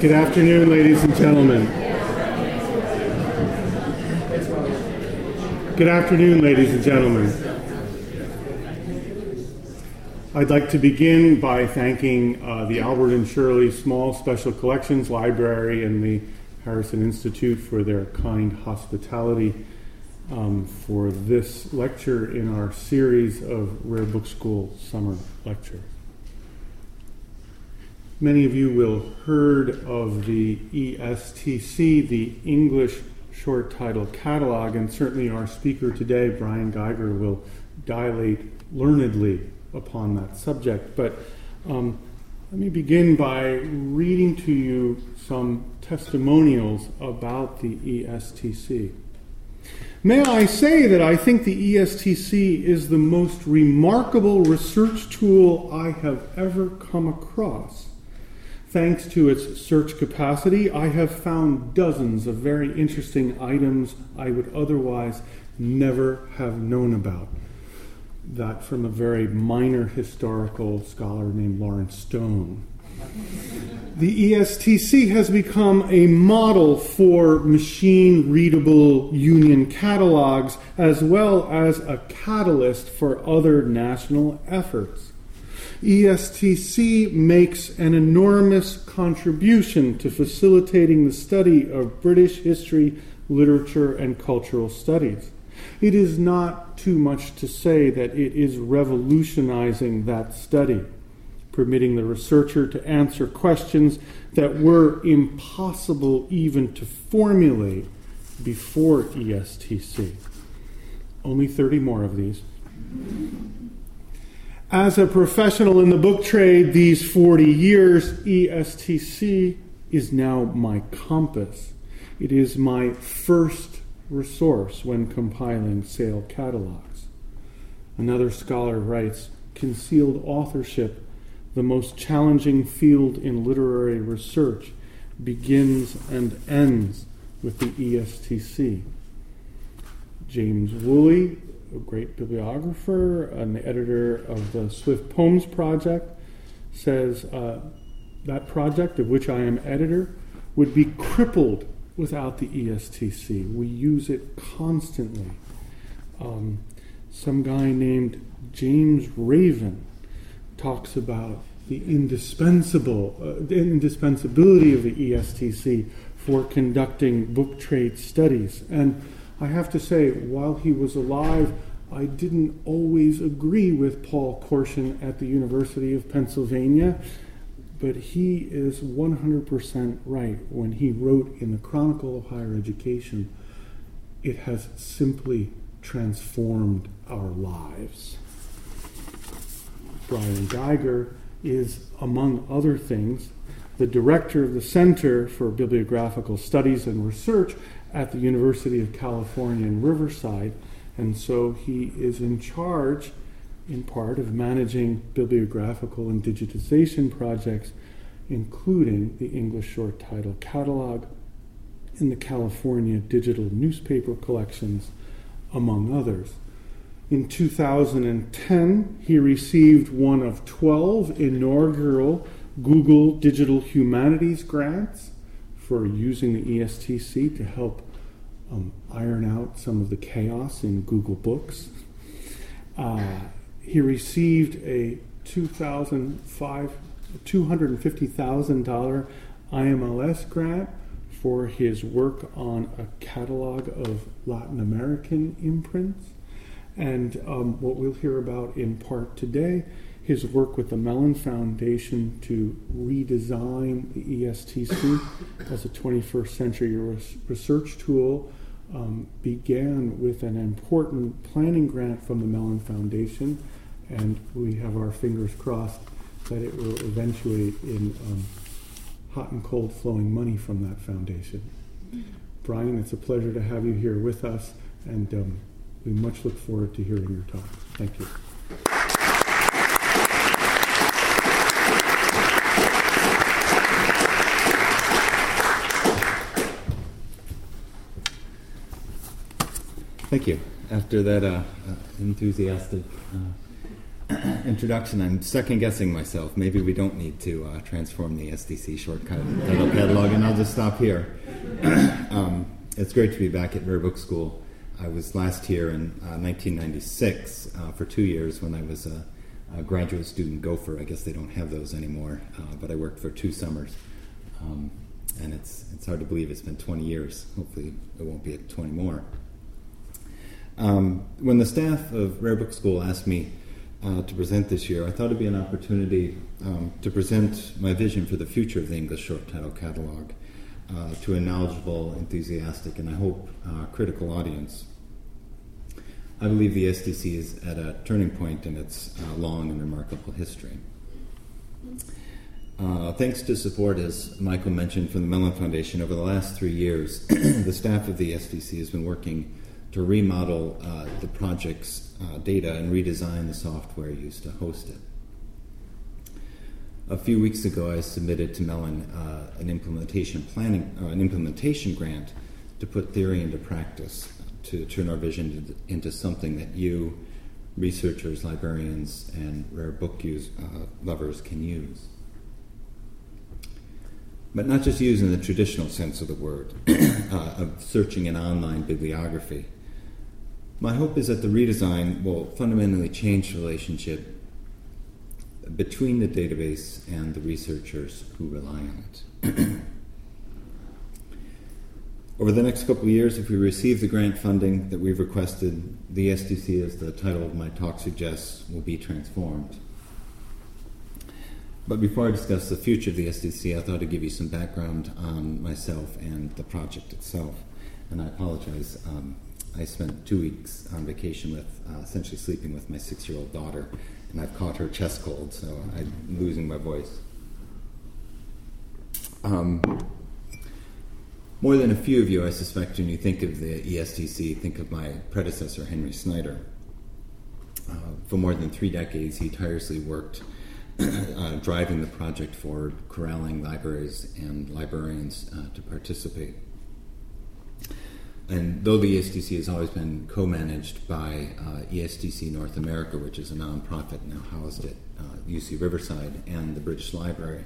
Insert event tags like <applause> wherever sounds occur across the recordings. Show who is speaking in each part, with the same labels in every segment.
Speaker 1: Good afternoon, ladies and gentlemen. Good afternoon, ladies and gentlemen. I'd like to begin by thanking uh, the Albert and Shirley Small Special Collections Library and the Harrison Institute for their kind hospitality um, for this lecture in our series of Rare Book School summer lectures. Many of you will heard of the ESTC, the English Short Title Catalog, and certainly our speaker today, Brian Geiger, will dilate learnedly upon that subject. But um, let me begin by reading to you some testimonials about the ESTC. May I say that I think the ESTC is the most remarkable research tool I have ever come across. Thanks to its search capacity, I have found dozens of very interesting items I would otherwise never have known about. That from a very minor historical scholar named Lawrence Stone. The ESTC has become a model for machine readable union catalogs as well as a catalyst for other national efforts. ESTC makes an enormous contribution to facilitating the study of British history, literature, and cultural studies. It is not too much to say that it is revolutionizing that study, permitting the researcher to answer questions that were impossible even to formulate before ESTC. Only 30 more of these. As a professional in the book trade these 40 years, ESTC is now my compass. It is my first resource when compiling sale catalogs. Another scholar writes concealed authorship, the most challenging field in literary research, begins and ends with the ESTC. James Woolley a great bibliographer and the editor of the Swift Poems Project, says uh, that project, of which I am editor, would be crippled without the ESTC. We use it constantly. Um, some guy named James Raven talks about the indispensable uh, the indispensability of the ESTC for conducting book trade studies and I have to say, while he was alive, I didn't always agree with Paul Korshin at the University of Pennsylvania, but he is 100% right when he wrote in the Chronicle of Higher Education, it has simply transformed our lives. Brian Geiger is, among other things, the director of the Center for Bibliographical Studies and Research at the University of California in Riverside, and so he is in charge, in part, of managing bibliographical and digitization projects, including the English Short Title Catalog and the California Digital Newspaper Collections, among others. In 2010, he received one of 12 inaugural Google Digital Humanities grants for using the ESTC to help um, iron out some of the chaos in Google Books. Uh, he received a $250,000 IMLS grant for his work on a catalog of Latin American imprints. And um, what we'll hear about in part today his work with the Mellon Foundation to redesign the ESTC as a 21st century research tool um, began with an important planning grant from the Mellon Foundation, and we have our fingers crossed that it will eventuate in um, hot and cold flowing money from that foundation. Brian, it's a pleasure to have you here with us, and um, we much look forward to hearing your talk. Thank you.
Speaker 2: Thank you. After that uh, uh, enthusiastic uh, <clears throat> introduction, I'm second guessing myself. Maybe we don't need to uh, transform the ESTC shortcut catalog, and I'll just stop here. <clears throat> um, it's great to be back at Rare Book School. I was last here in uh, 1996 uh, for two years when I was a, a, graduate student gopher. I guess they don't have those anymore, uh, but I worked for two summers. Um, and it's, it's hard to believe it's been 20 years. Hopefully, it won't be 20 more. Um, when the staff of Rare Book School asked me uh, to present this year, I thought it'd be an opportunity um, to present my vision for the future of the English short title catalog uh, to a knowledgeable, enthusiastic, and I hope uh, critical audience. I believe the ESTC is at a turning point in its uh, long and remarkable history. Uh, thanks to support, as Michael mentioned, from the Mellon Foundation, over the last three years, <clears throat> the staff of the ESTC has been working to remodel uh, the project's uh, data and redesign the software used to host it. A few weeks ago, I submitted to Mellon uh, an implementation planning, uh, an implementation grant to put theory into practice, to turn our vision into something that you, researchers, librarians, and rare book use, uh, lovers can use. But not just use in the traditional sense of the word, <clears throat> uh, of searching an online bibliography. My hope is that the redesign will fundamentally change the relationship between the database and the researchers who rely on it. <clears throat> Over the next couple of years, if we receive the grant funding that we've requested, the ESTC, as the title of my talk suggests, will be transformed. But before I discuss the future of the ESTC, I thought I'd give you some background on myself and the project itself. And I apologize, um, I spent two weeks on vacation with uh, essentially sleeping with my six year old daughter and I've caught her chest cold, so I'm losing my voice. Um, more than a few of you, I suspect, when you think of the ESTC, think of my predecessor, Henry Snyder. Uh, for more than three decades, he tirelessly worked uh, driving the project forward, corralling libraries and librarians uh, to participate. And though the ESTC has always been co managed by uh, ESTC North America, which is a nonprofit now housed at uh, UC Riverside and the British Library,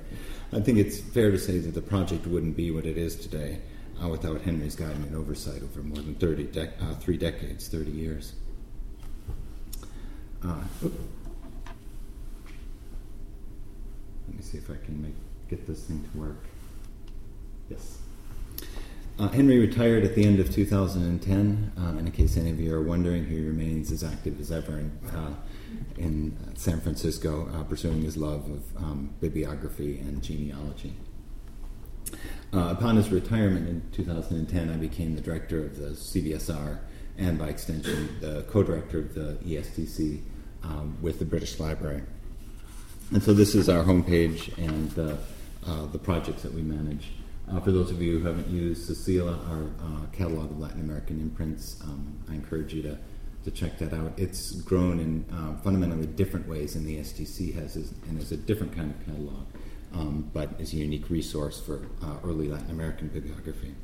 Speaker 2: I think it's fair to say that the project wouldn't be what it is today uh, without Henry's guidance and oversight over more than 30 de- uh, three decades, 30 years. Uh, let me see if I can make, get this thing to work. Yes. Uh, Henry retired at the end of 2010. Uh, in case any of you are wondering, he remains as active as ever in, uh, in San Francisco, uh, pursuing his love of um, bibliography and genealogy. Uh, upon his retirement in 2010, I became the director of the CBSR and, by extension, the co director of the ESTC um, with the British Library. And so, this is our homepage and uh, the projects that we manage. Uh, for those of you who haven't used Cecilia, our uh, catalog of Latin American imprints, um, I encourage you to, to check that out. It's grown in uh, fundamentally different ways than the STC has, and is a different kind of catalog, um, but is a unique resource for uh, early Latin American bibliography.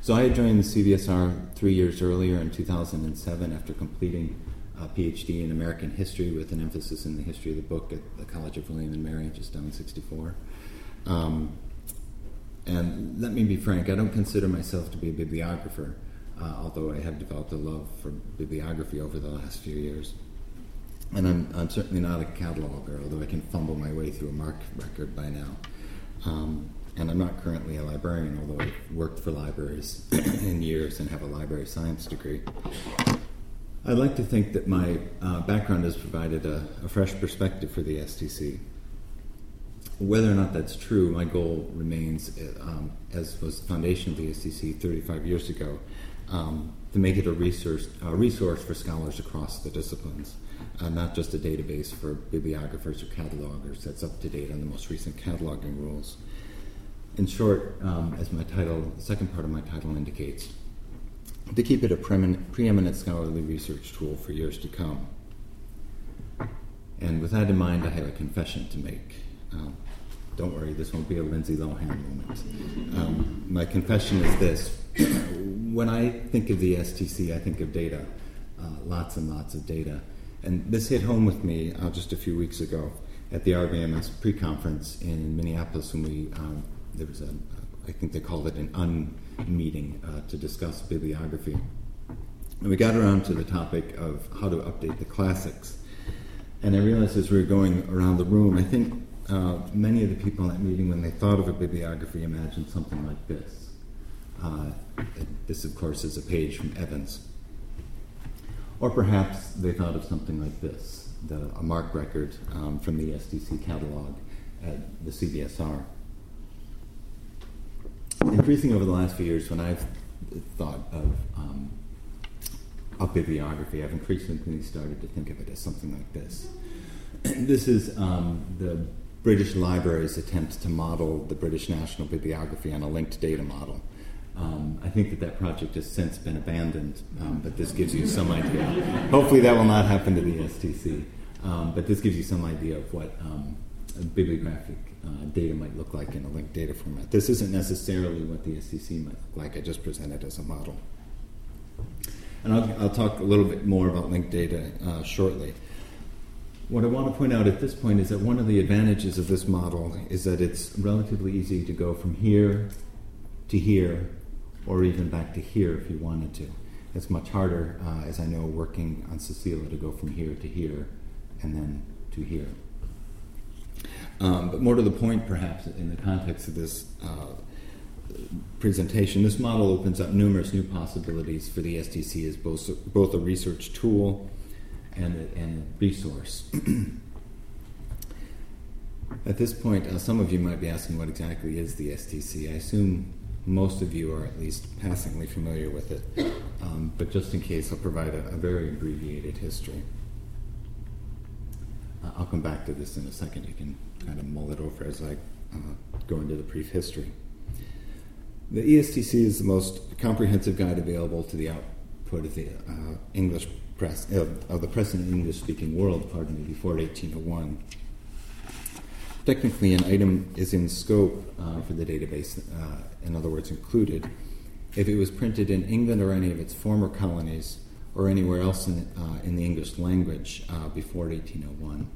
Speaker 2: So I joined the CBSR three years earlier in 2007 after completing a PhD in American history with an emphasis in the history of the book at the College of William and Mary, just down in 64. Um, and let me be frank, I don't consider myself to be a bibliographer, uh, although I have developed a love for bibliography over the last few years. And I'm, I'm certainly not a cataloger, although I can fumble my way through a MARC record by now. Um, and I'm not currently a librarian, although I've worked for libraries <coughs> in years and have a library science degree. I'd like to think that my uh, background has provided a, a fresh perspective for the ESTC. Whether or not that's true, my goal remains, um, as was the foundation of the ESTC 35 years ago, um, to make it a resource, a resource for scholars across the disciplines, uh, not just a database for bibliographers or catalogers that's up to date on the most recent cataloging rules. In short, um, as my title, the second part of my title indicates, to keep it a preeminent scholarly research tool for years to come. And with that in mind, I have a confession to make. Um, don't worry, this won't be a Lindsay Lohan moment. Um, my confession is this when I think of the STC, I think of data, uh, lots and lots of data. And this hit home with me uh, just a few weeks ago at the RBMS pre-conference in Minneapolis when we um, there was a I think they called it an un-meeting uh, to discuss bibliography. And we got around to the topic of how to update the classics. And I realized as we were going around the room, I think uh, many of the people in that meeting, when they thought of a bibliography, imagined something like this. Uh, this, of course, is a page from Evans. Or perhaps they thought of something like this the, a MARC record um, from the ESTC catalog at the CBSR. Increasing over the last few years, when I've thought of um, a bibliography, I've increasingly started to think of it as something like this. <clears throat> this is um, the British Library's attempt to model the British National Bibliography on a linked data model. Um, I think that that project has since been abandoned, um, but this gives you some idea. Hopefully, that will not happen to the STC, um, but this gives you some idea of what um, bibliographic uh, data might look like in a linked data format. This isn't necessarily what the STC might look like. I just presented as a model. And I'll, I'll talk a little bit more about linked data uh, shortly. What I want to point out at this point is that one of the advantages of this model is that it's relatively easy to go from here to here or even back to here if you wanted to. It's much harder, uh, as I know, working on Cecilia to go from here to here and then to here. Um, but more to the point, perhaps, in the context of this uh, presentation, this model opens up numerous new possibilities for the STC as both, both a research tool and and resource. <clears throat> At this point, uh, some of you might be asking what exactly is the STC. I assume most of you are at least passingly familiar with it, um, but just in case, I'll provide a, a very abbreviated history. Uh, I'll come back to this in a second. You can kind of mull it over as I uh, go into the brief history. The ESTC is the most comprehensive guide available to the output of the uh, English press, uh, of the press in English speaking world, pardon me, before 1801. Technically, an item is in scope uh, for the database, uh, in other words, included, if it was printed in England or any of its former colonies or anywhere else in, uh, in the English language uh, before 1801.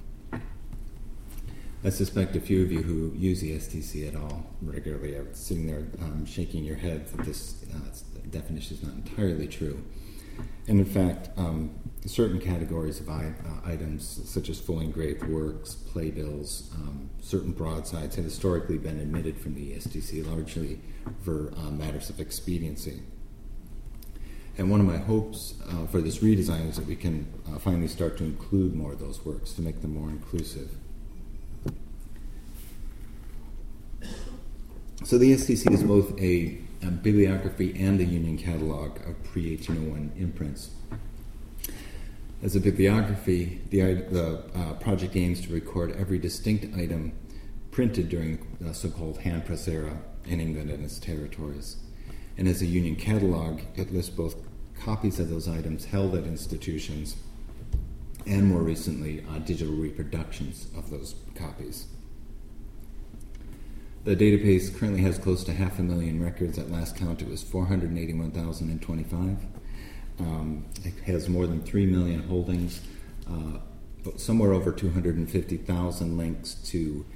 Speaker 2: I suspect a few of you who use the STC at all regularly are sitting there um, shaking your head that this uh, definition is not entirely true. And in fact, um, certain categories of I, uh, items, such as full engraved works, playbills, um, certain broadsides, have historically been admitted from the ESTC largely for uh, matters of expediency. And one of my hopes uh, for this redesign is that we can uh, finally start to include more of those works to make them more inclusive. So the STC is both a, bibliography and a union catalog of pre 1801 imprints. As a bibliography, the, the uh, project aims to record every distinct item printed during the so called hand press era in England and its territories. And as a union catalog, it lists both copies of those items held at institutions and more recently, uh, digital reproductions of those copies. The database currently has close to half a million records. At last count, it was 481,025. Um, it has more than 3 million holdings, uh, somewhere over 250,000 links to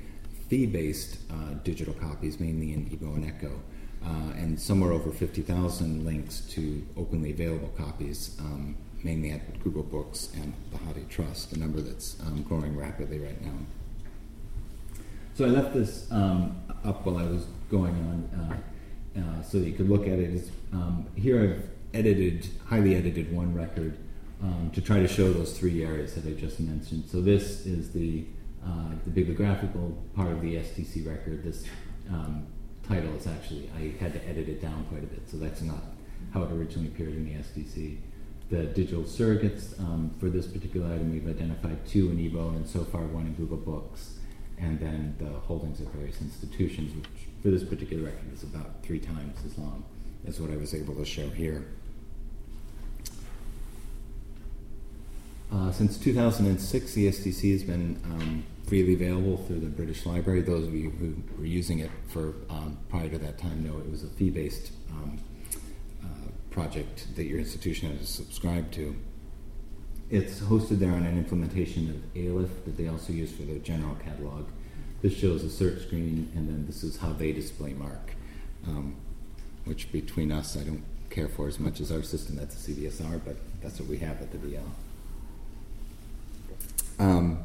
Speaker 2: fee based uh, digital copies, mainly in EEBO and ECCO, uh, and somewhere over 50,000 links to openly available copies, um, mainly at Google Books and the Hathi Trust, a number that's um, growing rapidly right now. So I left this um, up while I was going on uh, uh, so that you could look at it. Um, here I've edited, highly edited one record um, to try to show those three areas that I just mentioned. So this is the uh, the bibliographical part of the STC record. This um, title is actually I had to edit it down quite a bit, so that's not how it originally appeared in the STC. The digital surrogates um, for this particular item, we've identified two in EEBO and so far one in Google Books, and then the holdings of various institutions, which for this particular record is about three times as long as what I was able to show here. Uh, since 2006, the STC has been um, freely available through the British Library. Those of you who were using it for um, prior to that time know it was a fee-based um, uh, project that your institution had to subscribe to. It's hosted there on an implementation of Aleph that they also use for their general catalog. This shows a search screen, and then this is how they display MARC, um, which between us, I don't care for as much as our system. That's a CBSR, but that's what we have at the BL. Um,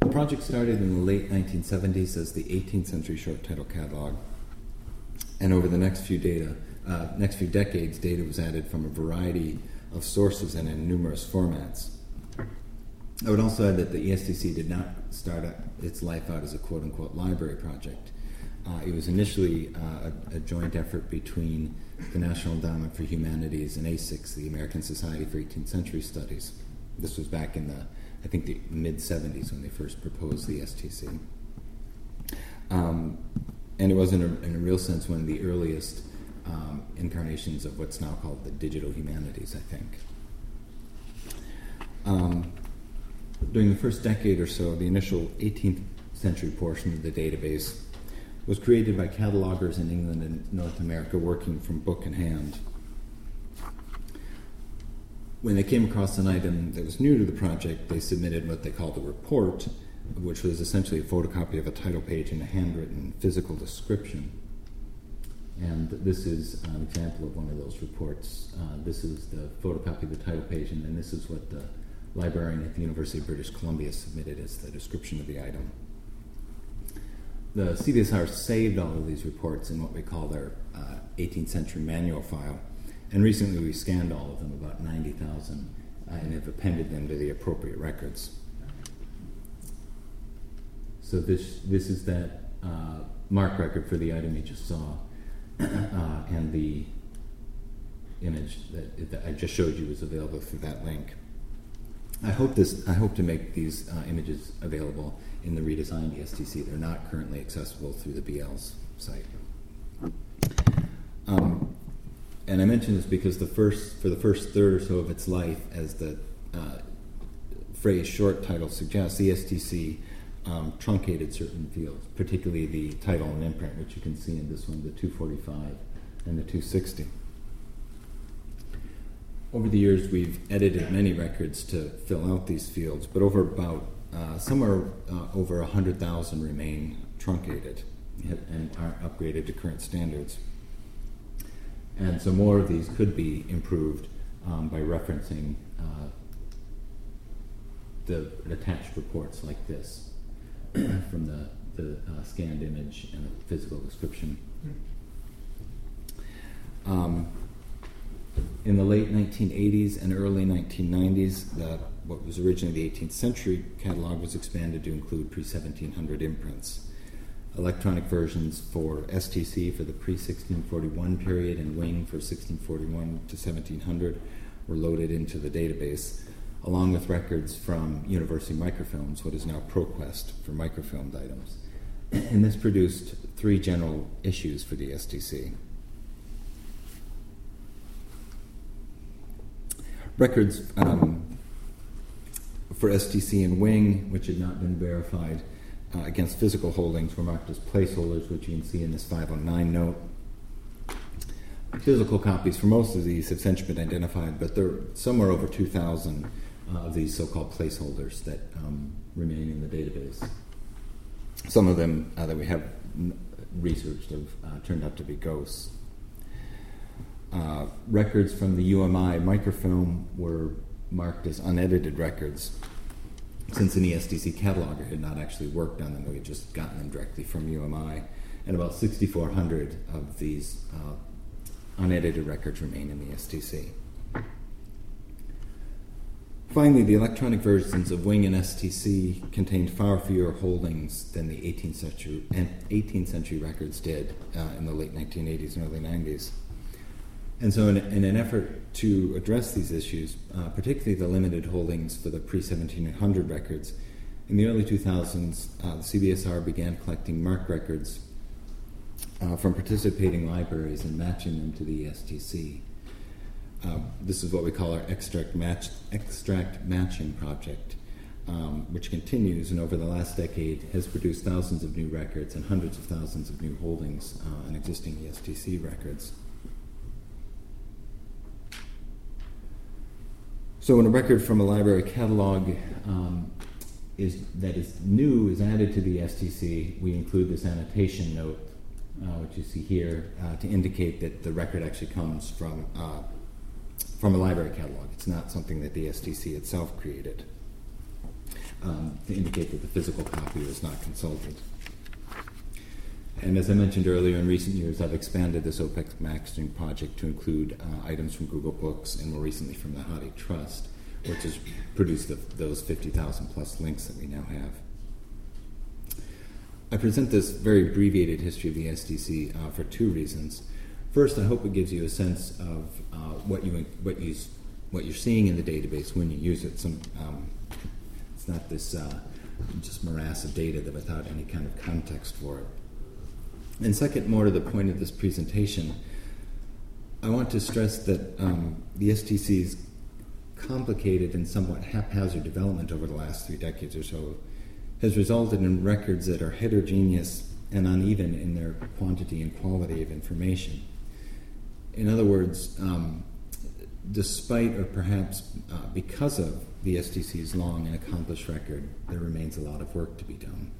Speaker 2: the project started in the late 1970s as the 18th century short title catalog, and over the next few data, uh, next few decades, data was added from a variety of sources and in numerous formats. I would also add that the ESTC did not start its life out as a quote unquote library project. Uh, it was initially uh, a, a, joint effort between the National Endowment for Humanities and ASECS, the American Society for 18th Century Studies. This was back in the, I think, the mid 70s when they first proposed the STC. Um, and it was, in in a, real sense, one of the earliest um, incarnations of what's now called the digital humanities, I think. Um, during the first decade or so, the initial 18th century portion of the database was created by catalogers in England and North America working from book in hand. When they came across an item that was new to the project, they submitted what they called a report, which was essentially a photocopy of a title page and a handwritten physical description. And this is an example of one of those reports. Uh, this is the photocopy of the title page, and then this is what the librarian at the University of British Columbia submitted as the description of the item. The CBSR saved all of these reports in what we call their uh, 18th century manual file, and recently we scanned all of them, about 90,000, uh, and have appended them to the appropriate records. So this, this is that uh, MARC record for the item you just saw, uh, and the image that, that I just showed you is available through that link. I hope this. I hope to make these uh, images available in the redesigned ESTC. They're not currently accessible through the BL's site. Um, and I mention this because the first, for the first third or so of its life, as the uh, phrase short title suggests, ESTC um, truncated certain fields, particularly the title and imprint, which you can see in this one, the 245 and the 260. Over the years, we've edited many records to fill out these fields, but over about uh, somewhere uh, over 100,000 remain truncated and aren't upgraded to current standards. And so more of these could be improved um, by referencing uh, the attached reports like this <clears throat> from the, the uh, scanned image and the physical description. Um, in the late 1980s and early 1990s, the, what was originally the 18th century catalog was expanded to include pre 1700 imprints. Electronic versions for STC for the pre 1641 period and Wing for 1641 to 1700 were loaded into the database, along with records from University Microfilms, what is now ProQuest for microfilmed items. <clears throat> And this produced three general issues for the STC. records um, for STC and Wing, which had not been verified uh, against physical holdings, were marked as placeholders, which you can see in this 509 note. Physical copies for most of these have since been identified, but there are somewhere over 2,000 uh, of these so called placeholders that um, remain in the database. Some of them uh, that we have researched have uh, turned out to be ghosts. Uh, records from the UMI microfilm were marked as unedited records since an ESTC cataloger had not actually worked on them. We had just gotten them directly from UMI. And about 6,400 of these uh, unedited records remain in the STC. Finally, the electronic versions of Wing and STC contained far fewer holdings than the 18th century, 18th century records did uh, in the late 1980s and early 90s. And so, in, in, an effort to address these issues, uh, particularly the limited holdings for the pre 1700 records, in the early 2000s, uh, the CBSR began collecting MARC records uh, from participating libraries and matching them to the ESTC. Uh, this is what we call our extract, match, extract matching project, um, which continues and over the last decade has produced thousands of new records and hundreds of thousands of new holdings uh, on existing ESTC records. So, when a record from a library catalog um, is that is new is added to the STC, we include this annotation note, uh, which you see here, uh, to indicate that the record actually comes from uh, from a library catalog. It's not something that the STC itself created. Um, to indicate that the physical copy was not consulted. And as I mentioned earlier, in recent years, I've expanded this OPAC matching project to include uh, items from Google Books and more recently from the Hathi Trust, which has produced the, those 50,000 plus links that we now have. I present this very abbreviated history of the STC uh, for two reasons. First, I hope it gives you a sense of uh, what you what you what you're seeing in the database when you use it. Some um, it's not this uh, just morass of data that without any kind of context for it. And second, more to the point of this presentation, I want to stress that um, the STC's complicated and somewhat haphazard development over the last three decades or so has resulted in records that are heterogeneous and uneven in their quantity and quality of information. In other words, um, despite or perhaps uh, because of the STC's long and accomplished record, there remains a lot of work to be done.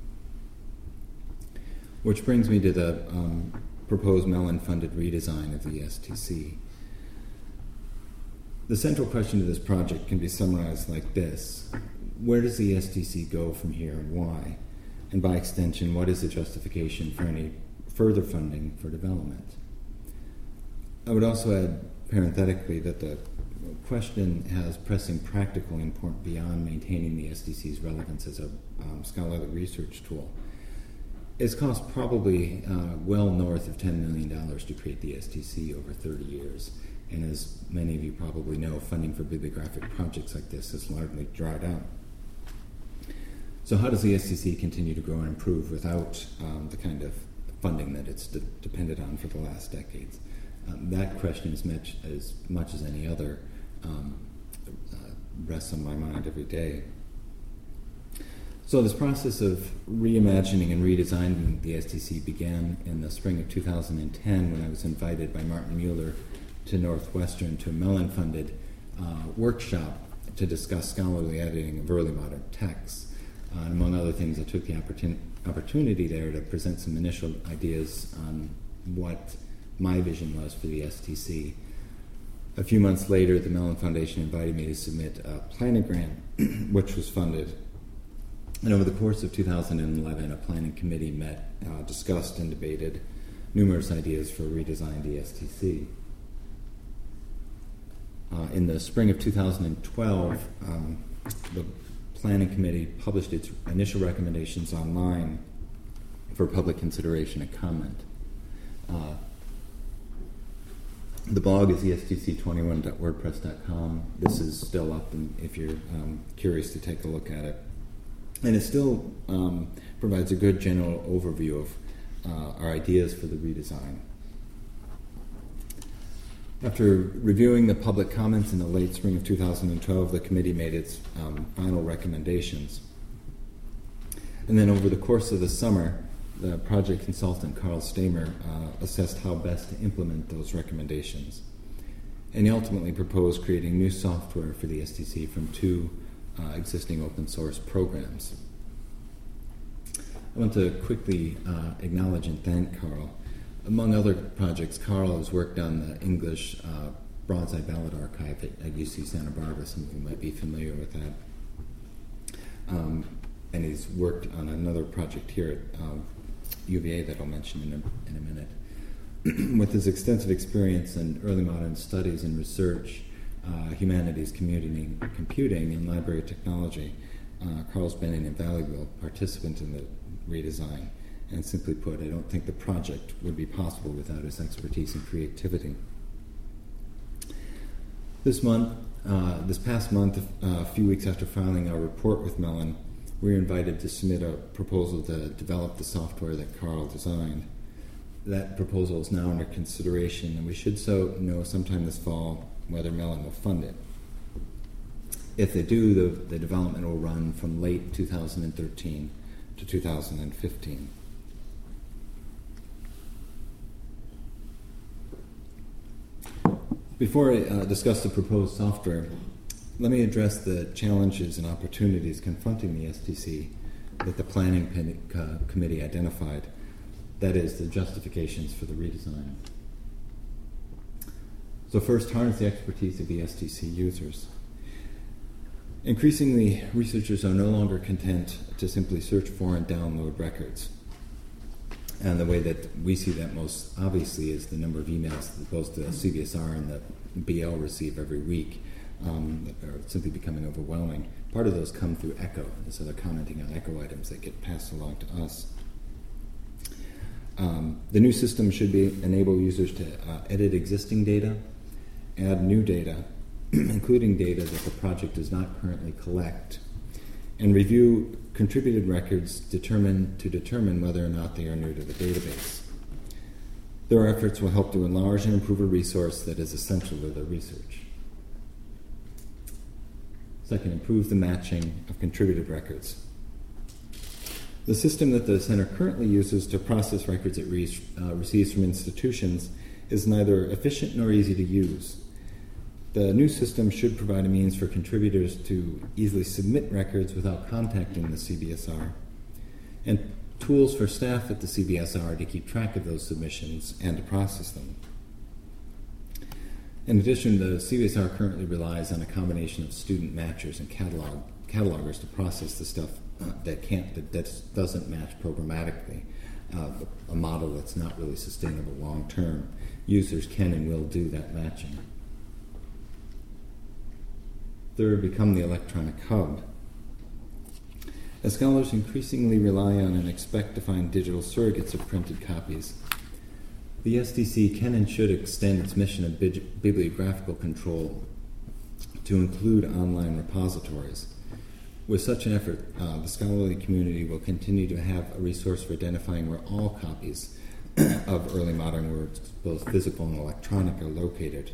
Speaker 2: Which brings me to the um, proposed Mellon funded redesign of the STC. The central question of this project can be summarized like this Where does the STC go from here and why? And by extension, what is the justification for any further funding for development? I would also add parenthetically that the question has pressing practical import beyond maintaining the ESTC's relevance as a um, scholarly research tool. It's cost probably uh, well north of $10 million to create the STC over 30 years. And as many of you probably know, funding for bibliographic projects like this has largely dried up. So, how does the STC continue to grow and improve without um, the kind of funding that it's de- depended on for the last decades? Um, that question, as much as, much as any other, um, uh, rests on my mind every day. So, this process of reimagining and redesigning the STC began in the spring of 2010 when I was invited by Martin Mueller to Northwestern to a Mellon funded uh, workshop to discuss scholarly editing of early modern texts. Uh, and among other things, I took the opportun- opportunity there to present some initial ideas on what my vision was for the STC. A few months later, the Mellon Foundation invited me to submit a planning grant, <clears throat> which was funded. And over the course of 2011, a planning committee met, uh, discussed, and debated numerous ideas for redesigning the STC. Uh, in the spring of 2012, um, the Planning Committee published its initial recommendations online for public consideration and comment. Uh, the blog is estc21.wordpress.com. This is still up and if you're um, curious to take a look at it. And it still um, provides a good general overview of uh, our ideas for the redesign. After reviewing the public comments in the late spring of 2012, the committee made its um, final recommendations. And then over the course of the summer, the project consultant Carl Stahmer uh, assessed how best to implement those recommendations. And he ultimately proposed creating new software for the STC from two uh, existing open source programs. I want to quickly uh, acknowledge and thank Carl among other projects, Carl has worked on the English uh, Broadside Ballad Archive at, at, UC Santa Barbara. Some of you might be familiar with that. Um, and he's worked on another project here at um, UVA that I'll mention in a, in a minute. <clears throat> with his extensive experience in early modern studies and research, uh, humanities, commuting, computing, and library technology, uh, Carl's been an invaluable participant in the redesign. And simply put, I don't think the project would be possible without his expertise and creativity. This month, uh, this past month, uh, a few weeks after filing our report with Mellon, were invited to submit a proposal to develop the software that Carl designed. That proposal is now under consideration, and we should so know sometime this fall whether Mellon will fund it. If they do, the, the development will run from late 2013 to 2015. Before I uh, discuss the proposed software, let me address the challenges and opportunities confronting the STC that the Planning uh, Committee identified. That is, the justifications for the redesign. So, first, harness the expertise of the STC users. Increasingly, researchers are no longer content to simply search for and download records. And the way that we see that most obviously is the number of emails that both the CBSR and the BL receive every week um, are simply becoming overwhelming. Part of those come through ECCO, and so they're commenting on ECCO items that get passed along to us. Um, the new system should be enable users to uh, edit existing data, add new data, <clears throat> including data that the project does not currently collect, and review contributed records determine, to determine whether or not they are new to the database. Their efforts will help to enlarge and improve a resource that is essential to their research. Second, improve the matching of contributed records. The system that the Center currently uses to process records it re- uh, receives from institutions is neither efficient nor easy to use. The new system should provide a means for contributors to easily submit records without contacting the CBSR, and tools for staff at the CBSR to keep track of those submissions and to process them. In addition, the CBSR currently relies on a combination of student matchers and catalog, catalogers to process the stuff uh, that can't that, that doesn't match programmatically. Uh, a model that's not really sustainable long term. Users can and will do that matching. Third, become the electronic hub. As scholars increasingly rely on and expect to find digital surrogates of printed copies, the ESTC can and should extend its mission of bibliographical control to include online repositories. With such an effort, uh, the scholarly community will continue to have a resource for identifying where all copies <clears throat> of early modern works, both physical and electronic, are located.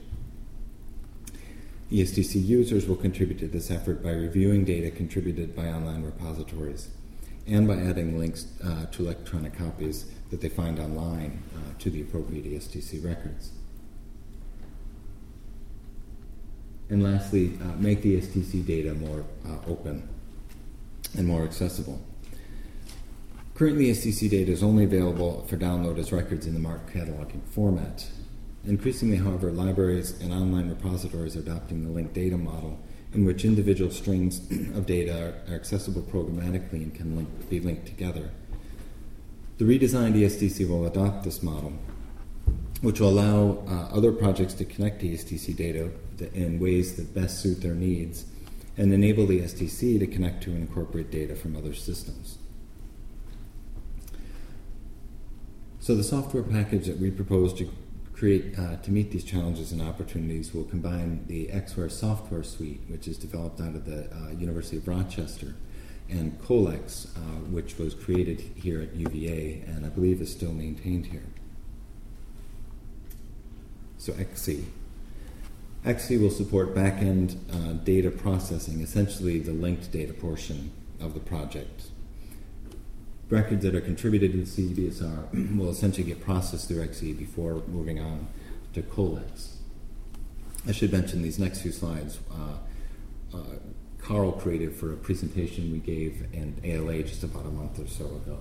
Speaker 2: ESTC users will contribute to this effort by reviewing data contributed by online repositories and by adding links uh, to electronic copies that they find online uh, to the appropriate ESTC records. And lastly, uh, make the ESTC data more uh, open and more accessible. Currently, ESTC data is only available for download as records in the MARC cataloging format. Increasingly, however, libraries and online repositories are adopting the linked data model, in which individual strings <clears throat> of data are, accessible programmatically and can link, be linked together. The redesigned ESTC will adopt this model, which will allow uh, other projects to connect ESTC data in ways that best suit their needs and enable the STC to connect to and incorporate data from other systems. So, the software package that we propose to create uh, to meet these challenges and opportunities we'll combine the XWare software suite, which is developed out of the uh, University of Rochester, and Collex, uh, which was created here at UVA and I believe is still maintained here. So XC. XC will support back-end uh, data processing, essentially the linked data portion of the project records that are contributed to the CBSR <clears throat> will essentially get processed through XC before moving on to Collex. I should mention these next few slides. Uh, uh, Carl created for a presentation we gave in ALA just about a month or so ago.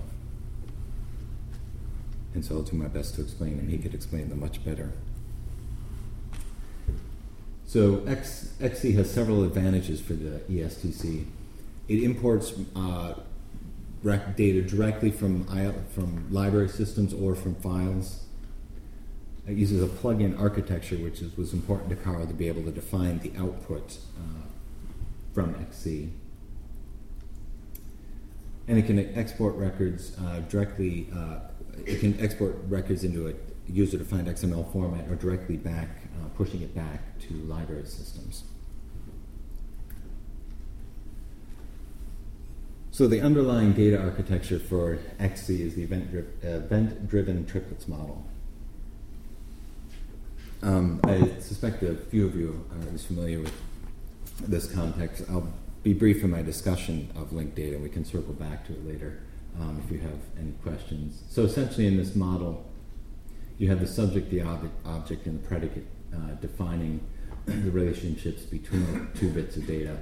Speaker 2: And so I'll do my best to explain them. He could explain them much better. So X, XC has several advantages for the ESTC. It imports uh, rec- data directly from from library systems or from files. It uses a plug-in architecture, which is, was important to Carl to be able to define the output uh, from XC. And it can export records uh, directly. Uh, it can export records into a user-defined XML format or directly back, uh, pushing it back to library systems. So the underlying data architecture for XC is the event-driven triplets model. Um, I suspect a few of you are familiar with this context. I'll be brief in my discussion of linked data. We can circle back to it later um, if you have any questions. So essentially, in this model, you have the subject, the object, object and the predicate uh, defining <clears throat> the relationships between two bits of data.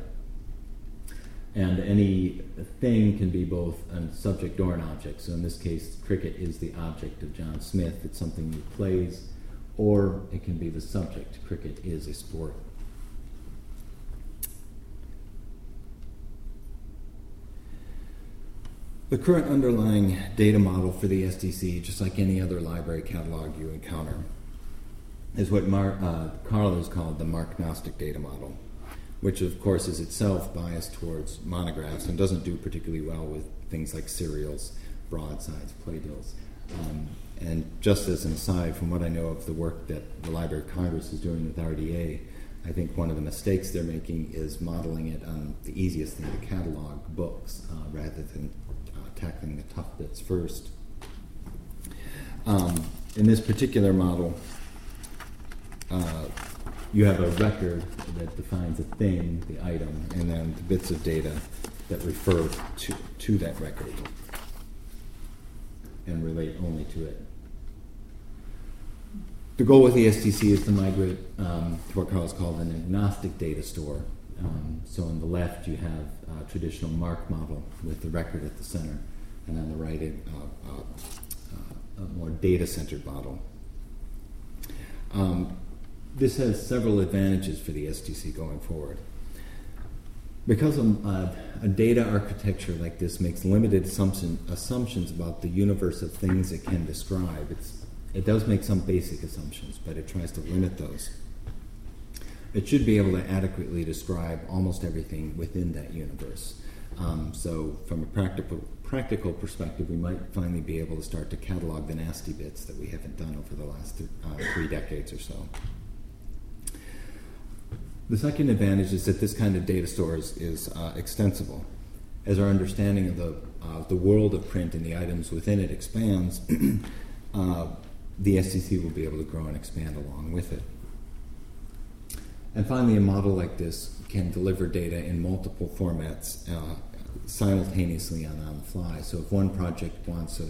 Speaker 2: And any thing can be both a subject or an object. So in this case, cricket is the object of John Smith. It's something he plays, or it can be the subject. Cricket is a sport. The current underlying data model for the ESTC, just like any other library catalog you encounter, is what Mar- uh, Carl has called the Marknostic data model, which of course is itself biased towards monographs and doesn't do particularly well with things like serials, broadsides, playbills. Um, and just as an aside, from what I know of the work that the Library of Congress is doing with RDA, I think one of the mistakes they're making is modeling it on the easiest thing to catalog books uh, rather than tackling the tough bits first. Um, in this particular model, uh, you have a record that defines a thing, the item, and then the bits of data that refer to, to that record and relate only to it. The goal with the STC is to migrate um, to what Carl's called an agnostic data store. Um, so on the left, you have a traditional MARC model with the record at the center and on the right, a, uh, uh, a more data centered model. Um, this has several advantages for the STC going forward. Because a, a, data architecture like this makes limited assumption, assumptions about the universe of things it can describe, it does make some basic assumptions, but it tries to limit those. It should be able to adequately describe almost everything within that universe. Um, so, from a practical practical perspective, we might finally be able to start to catalog the nasty bits that we haven't done over the last th- uh, three decades or so. The second advantage is that this kind of data store is uh, extensible. As our understanding of the, uh, the world of print and the items within it expands, <clears throat> uh, the STC will be able to grow and expand along with it. And finally, a model like this can deliver data in multiple formats uh, simultaneously on on the fly. So if one project wants a,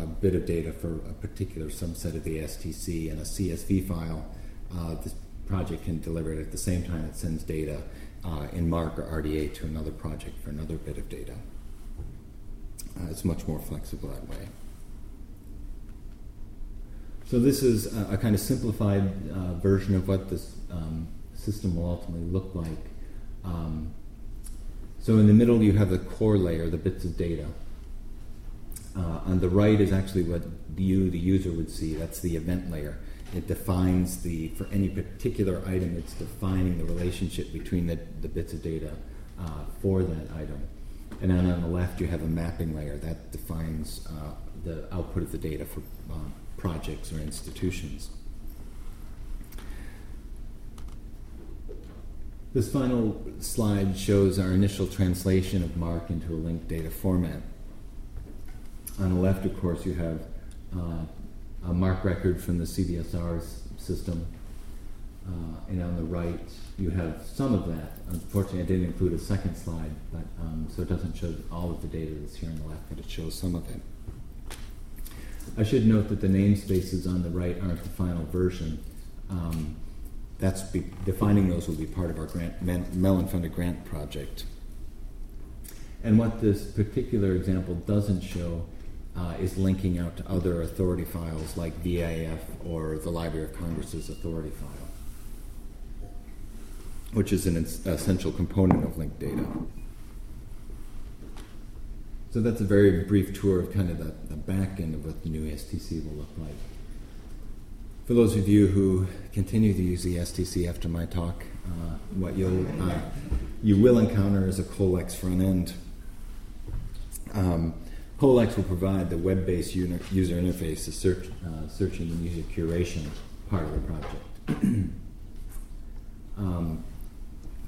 Speaker 2: a, bit of data for a particular subset of the STC and a CSV file, uh, project can deliver it at the same time it sends data uh, in MARC or RDA to another project for another bit of data. Uh, it's much more flexible that way. So this is a, a kind of simplified uh, version of what this um, system will ultimately look like. Um, so in the middle, you have the core layer, the bits of data. Uh, on the right is actually what you, the user, would see. That's the event layer. It defines the, for any particular item, it's defining the relationship between the, the bits of data uh, for that item. And then on the left, you have a mapping layer that defines uh, the output of the data for uh, projects or institutions. This final slide shows our initial translation of MARC into a linked data format. On the left, of course, you have uh, a MARC record from the CBSR's system. Uh, and on the right, you have some of that. Unfortunately, I didn't include a second slide, but um, so it doesn't show all of the data that's here on the left, but it shows some of it. I should note that the namespaces on the right aren't the final version. Um, that's be, defining those will be part of our grant, Mellon funded grant project. And what this particular example doesn't show uh, is linking out to other authority files like VIAF or the Library of Congress's authority file, which is an essential component of linked data. So that's a very brief tour of kind of the, the back end of what the new STC will look like. For those of you who continue to use the STC after my talk, uh, what you'll uh, you will encounter is a Collex front end. Um, Collex will provide the web-based user interface to search, uh, searching and user curation part of the project. <clears throat> um,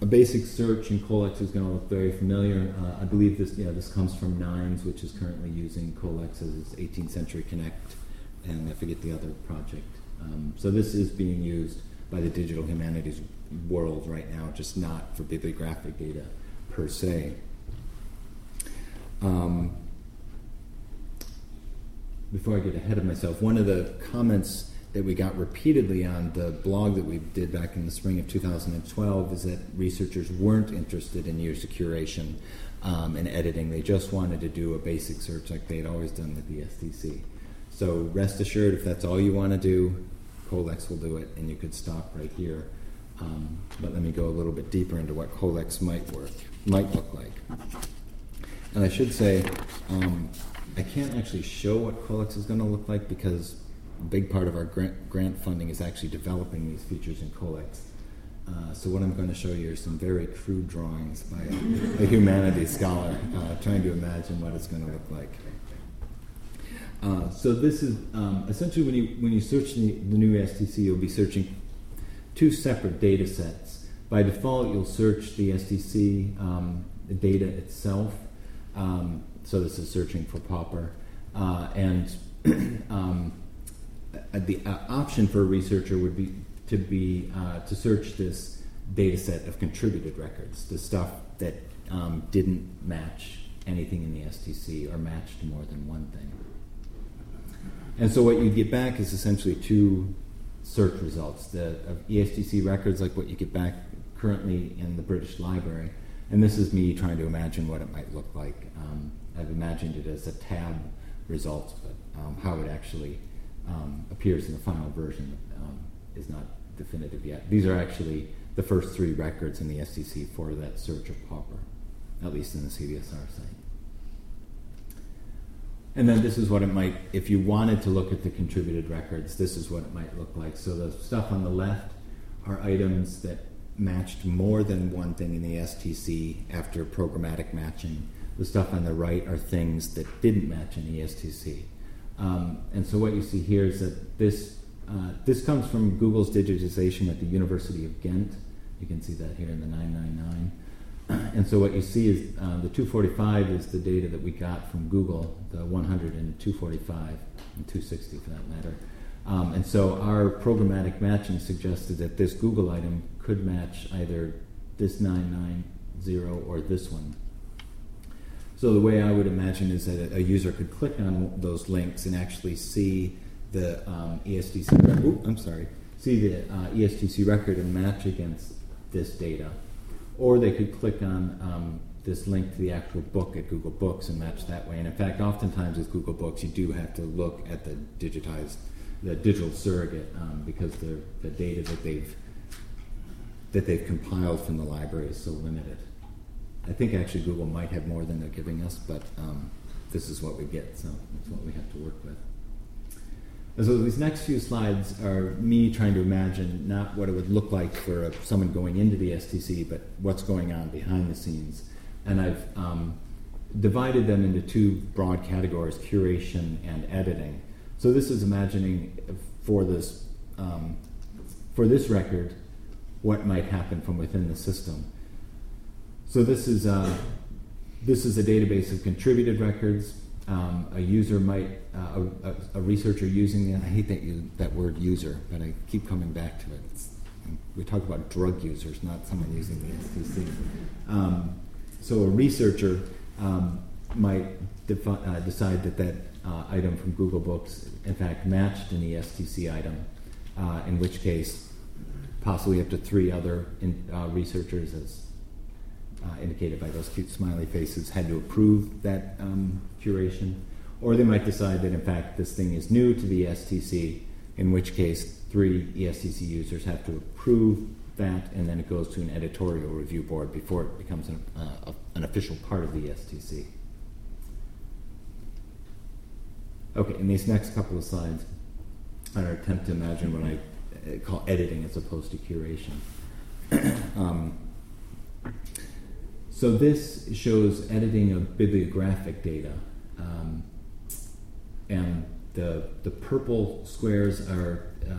Speaker 2: a basic search in Collex is going to look very familiar. Uh, I believe this, know, this comes from NINES, which is currently using Collex as its 18th Century Connect, and I forget the other project. Um, so this is being used by the digital humanities world right now, just not for bibliographic data per se. Um, before I get ahead of myself, one of the comments that we got repeatedly on the blog that we did back in the spring of 2012 is that researchers weren't interested in user curation um, and editing. They just wanted to do a basic search like they'd always done with the STC. So rest assured, if that's all you want to do, Collex will do it, and you could stop right here. Um, but let me go a little bit deeper into what Collex might work, might look like. And I should say, um, I can't actually show what Collex is going to look like because a big part of our grant, grant funding is actually developing these features in Collex. Uh, so what I'm going to show you are some very crude drawings by a, a humanities scholar uh, trying to imagine what it's going to look like. Uh, so this is um, essentially when you when you search the, the, new STC, you'll be searching two separate data sets. By default, you'll search the STC um, data itself. Um, so this is searching for Popper. uh, and <clears throat> um, the uh, option for a researcher would be to be uh, to search this data set of contributed records, the stuff that um, didn't match anything in the STC or matched more than one thing. And so what you get back is essentially two search results: the of ESTC records, like what you get back currently in the British Library, and this is me trying to imagine what it might look like. Um, I've imagined it as a tab result, but um, how it actually um, appears in the final version um, is not definitive yet. These are actually the first three records in the STC for that search of pauper, at least in the CBSR site. And then this is what it might, if you wanted to look at the contributed records, this is what it might look like. So the stuff on the left are items that matched more than one thing in the STC after programmatic matching. The stuff on the right are things that didn't match in the STC. Um, and so what you see here is that this uh, this comes from Google's digitization at the University of Ghent. You can see that here in the 999. <clears throat> And so what you see is uh, the 245 is the data that we got from Google, the 100 and 245 and 260 for that matter. Um, and so our programmatic matching suggested that this Google item could match either this 990 or this one. So the way I would imagine is that a user could click on those links and actually see the um, ESTC record. I'm sorry. See the uh, record and match against this data, or they could click on um, this link to the actual book at Google Books and match that way. And in fact, oftentimes with Google Books, you do have to look at the digitized, the digital surrogate um, because the, the data that they've that they've compiled from the library is so limited. I think actually Google might have more than they're giving us, but um, this is what we get, so it's what we have to work with. So these next few slides are me trying to imagine not what it would look like for a, someone going into the STC, but what's going on behind the scenes. And I've um, divided them into two broad categories: curation and editing. So this is imagining for this um, for this record what might happen from within the system. So this is uh, this is a database of contributed records um, a user might, uh, a, a, researcher using the, I hate that, you, that word user, but I keep coming back to it. It's, we talk about drug users, not someone using the STC. Um, so a researcher um, might defi- uh, decide that that uh, item from Google Books, in fact, matched an ESTC item, uh, in which case possibly up to three other in, uh, researchers, as uh, indicated by those cute smiley faces, had to approve that um, curation. Or they might decide that, in fact, this thing is new to the STC, in which case three ESTC users have to approve that, and then it goes to an editorial review board before it becomes an, uh, an official part of the STC. Okay, in these next couple of slides, I attempt to imagine what I uh, call editing as opposed to curation. <clears throat> um, so this shows editing of bibliographic data. Um, and the, the purple squares are uh,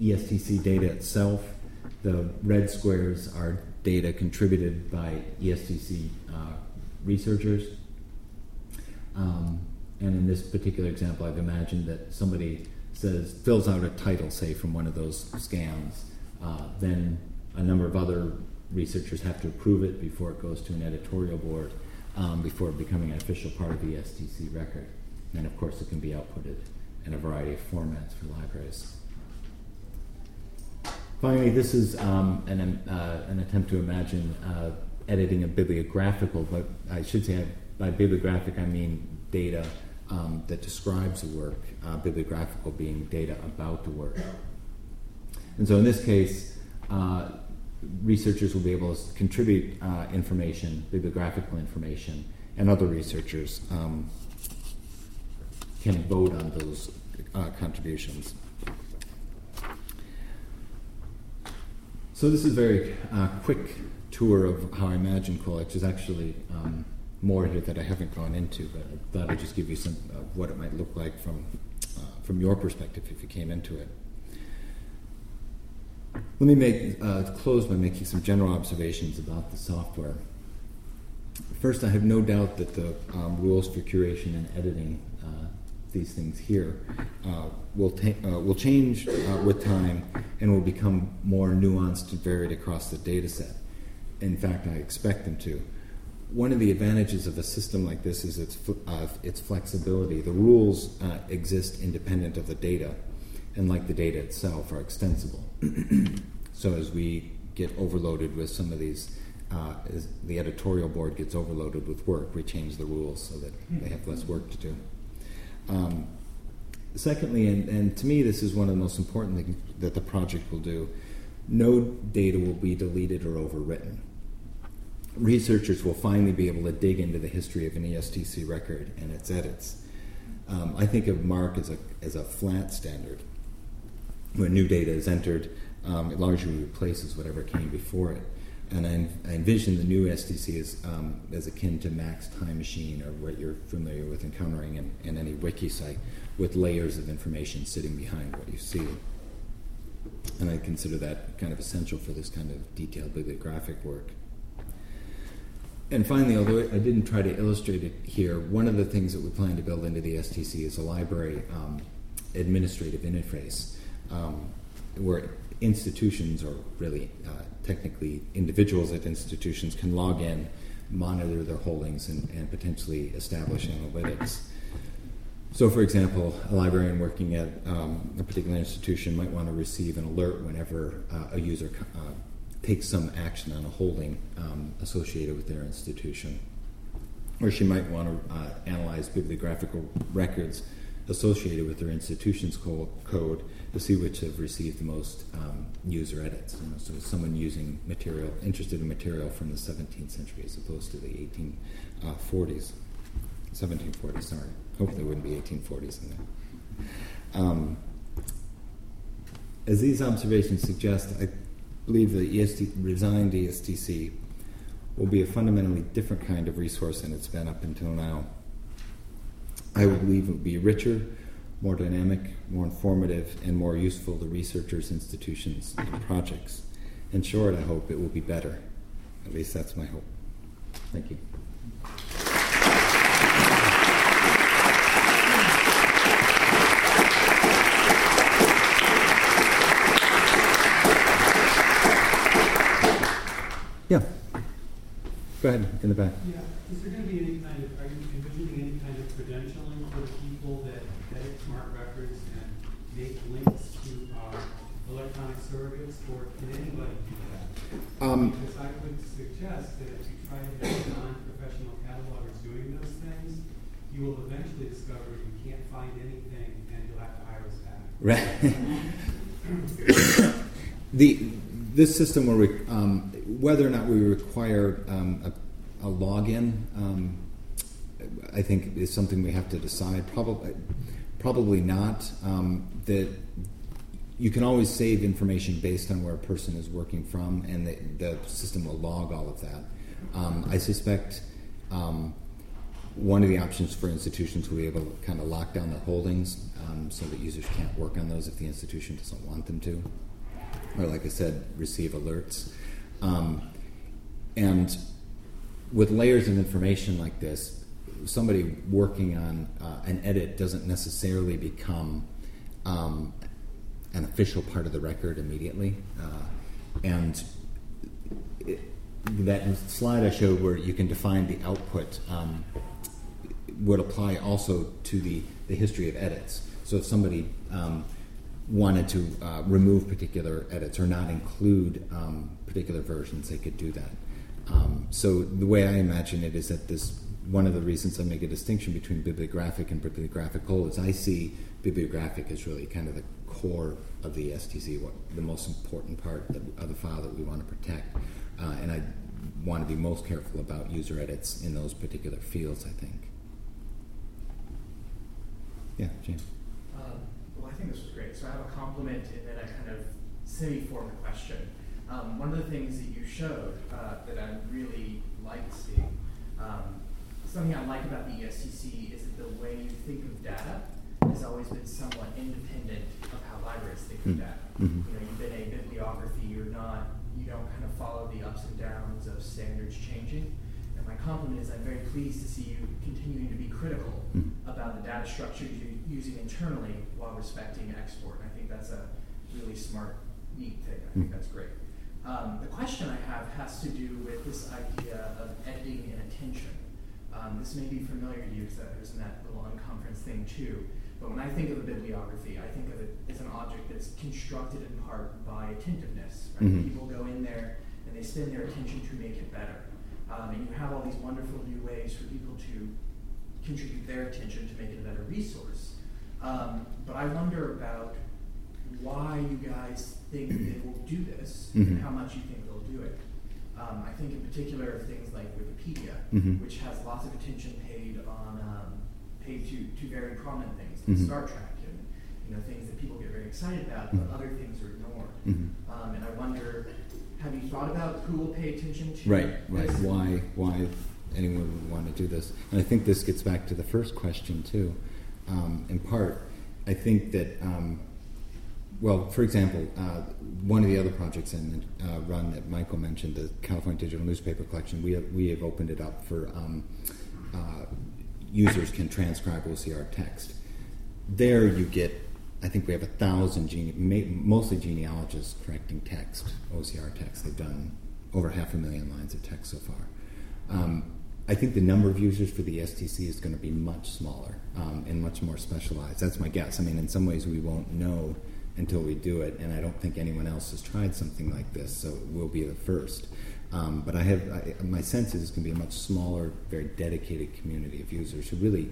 Speaker 2: ESTC data itself. The red squares are data contributed by ESTC uh, researchers. Um, and in this particular example, I've imagined that somebody says fills out a title, say from one of those scans. Uh, then a number of other researchers have to approve it before it goes to an editorial board, um, before becoming an official part of the STC record. And of course, it can be outputted in a variety of formats for libraries. Finally, this is um, an, uh, an attempt to imagine uh, editing a bibliographical, but I should say by bibliographic I mean data um, that describes the work, uh, bibliographical being data about the work. And so in this case, uh, researchers will be able to contribute uh, information, bibliographical information, and other researchers um, can vote on those uh, contributions. So this is a very uh, quick tour of how I imagine Collex. There's actually um, more here that I haven't gone into, but I thought I'd just give you some of what it might look like from uh, from your perspective if you came into it. Let me make uh, close by making some general observations about the software. First, I have no doubt that the um, rules for curation and editing uh, these things here uh, will, ta- uh, will change uh, with time and will become more nuanced and varied across the data set. In fact, I expect them to. One of the advantages of a system like this is its, uh, its flexibility. The rules exist independent of the data, and like the data itself, are extensible. <clears throat> so as we get overloaded with some of these uh, as the editorial board gets overloaded with work, we change the rules so that they have less work to do. Um, secondly, and, and to me, this is one of the most important things that the project will do no data will be deleted or overwritten. Researchers will finally be able to dig into the history of an ESTC record and its edits. Um, I think of MARC as a, as a flat standard. When new data is entered, um, it largely replaces whatever came before it. And I, I envision the new STC as, um, as akin to Max Time Machine or what you're familiar with encountering in, in any wiki site with layers of information sitting behind what you see. And I consider that kind of essential for this kind of detailed bibliographic work. And finally, although I didn't try to illustrate it here, one of the things that we plan to build into the STC is a library um, administrative interface um, where institutions, or really uh, technically individuals at institutions, can log in, monitor their holdings, and, and potentially establish analytics. So, for example, a librarian working at um, a particular institution might want to receive an alert whenever uh, a user uh, takes some action on a holding um, associated with their institution. Or she might want to uh, analyze bibliographical records associated with their institution's co- code to see which have received the most um, user edits. You know, so someone using material, interested in material from the 17th century as opposed to the 1840s, 1740s. Sorry, hopefully there wouldn't be 1840s in there. Um, as these observations suggest, I believe the resigned ESTC will be a fundamentally different kind of resource than it's been up until now. I would believe it will be richer, more dynamic, more informative, and more useful to researchers, institutions, and projects. In short, I hope it will be better. At least that's my hope. Thank you. Yeah. Go ahead, in the back.
Speaker 3: Yeah. Is there going to be any kind of, are you envisioning any kind of credentialing for people that edit smart records and make links to uh, electronic surrogates, or can anybody do that?
Speaker 2: Um,
Speaker 3: because I would suggest that if you try to have non-professional catalogers doing those things, you will eventually discover you can't find anything and you'll have to hire us back.
Speaker 2: Right. <coughs> the this system will, re- um, whether or not we require um, a, a, login, um, I think is something we have to decide. Probably, probably not. Um, that you can always save information based on where a person is working from, and the, the system will log all of that. Um, I suspect um, one of the options for institutions will be able to kind of lock down their holdings um, so that users can't work on those if the institution doesn't want them to or like I said, receive alerts. Um, and with layers of information like this, somebody working on uh, an edit doesn't necessarily become um, an official part of the record immediately. Uh, and it, that slide I showed where you can define the output um, would apply also to the, the history of edits. So if somebody um, wanted to uh, remove particular edits or not include um, particular versions, they could do that. Um, so the way I imagine it is that this one of the reasons I make a distinction between bibliographic and bibliographical is I see bibliographic as really kind of the core of the STC, what the most important part of the file that we want to protect, uh, and I want to be most careful about user edits in those particular fields. I think. Yeah, James.
Speaker 4: Think this was great. So I have a compliment and then a kind of semi-formed question. Um, one of the things that you showed uh, that I really liked seeing, um, something I like about the ESTC is that the way you think of data has always been somewhat independent of how libraries think of
Speaker 2: Mm.
Speaker 4: data.
Speaker 2: Mhm.
Speaker 4: You know, you've been a bibliography, you're not, you don't kind of follow the ups and downs of standards changing. My compliment is I'm very pleased to see you continuing to be critical
Speaker 2: Mhm.
Speaker 4: about the data structures you're using internally while respecting export. And I think that's a really smart, neat thing. I think
Speaker 2: Mm.
Speaker 4: that's great. Um, the question I have has to do with this idea of editing and attention. Um, this may be familiar to you because I was in that little unconference thing too. But when I think of a bibliography, I think of it as an object that's constructed in part by attentiveness. Right?
Speaker 2: Mhm.
Speaker 4: People go in there and they spend their attention to make it better. Um, and you have all these wonderful new ways for people to contribute their attention to make it a better resource. Um, but I wonder about why you guys think they will do this
Speaker 2: Mhm.
Speaker 4: and how much you think they'll do it. Um, I think in particular of things like Wikipedia,
Speaker 2: Mhm.
Speaker 4: which has lots of attention paid on um, paid to, to very prominent things like
Speaker 2: Mhm.
Speaker 4: Star Trek and you know things that people get very excited about, but
Speaker 2: Mhm.
Speaker 4: other things are ignored.
Speaker 2: Mhm.
Speaker 4: Um, and I wonder, have you thought about who will pay attention to
Speaker 2: Right, right.
Speaker 4: this?
Speaker 2: Why, why anyone would want to do this? And I think this gets back to the first question too. Um, in part, I think that, um, well, for example, uh, one of the other projects in uh, run that Michael mentioned, the California Digital Newspaper Collection, we have, we have opened it up for um, uh, users can transcribe OCR text. There, you get. I think we have a thousand gene, mostly genealogists correcting text, OCR text. They've done over half a million lines of text so far. Um, I think the number of users for the STC is going to be much smaller um, and much more specialized. That's my guess. I mean, in some ways, we won't know until we do it, and I don't think anyone else has tried something like this, so we'll be the first. Um, but I have I, my sense is it's going to be a much smaller, very dedicated community of users who really.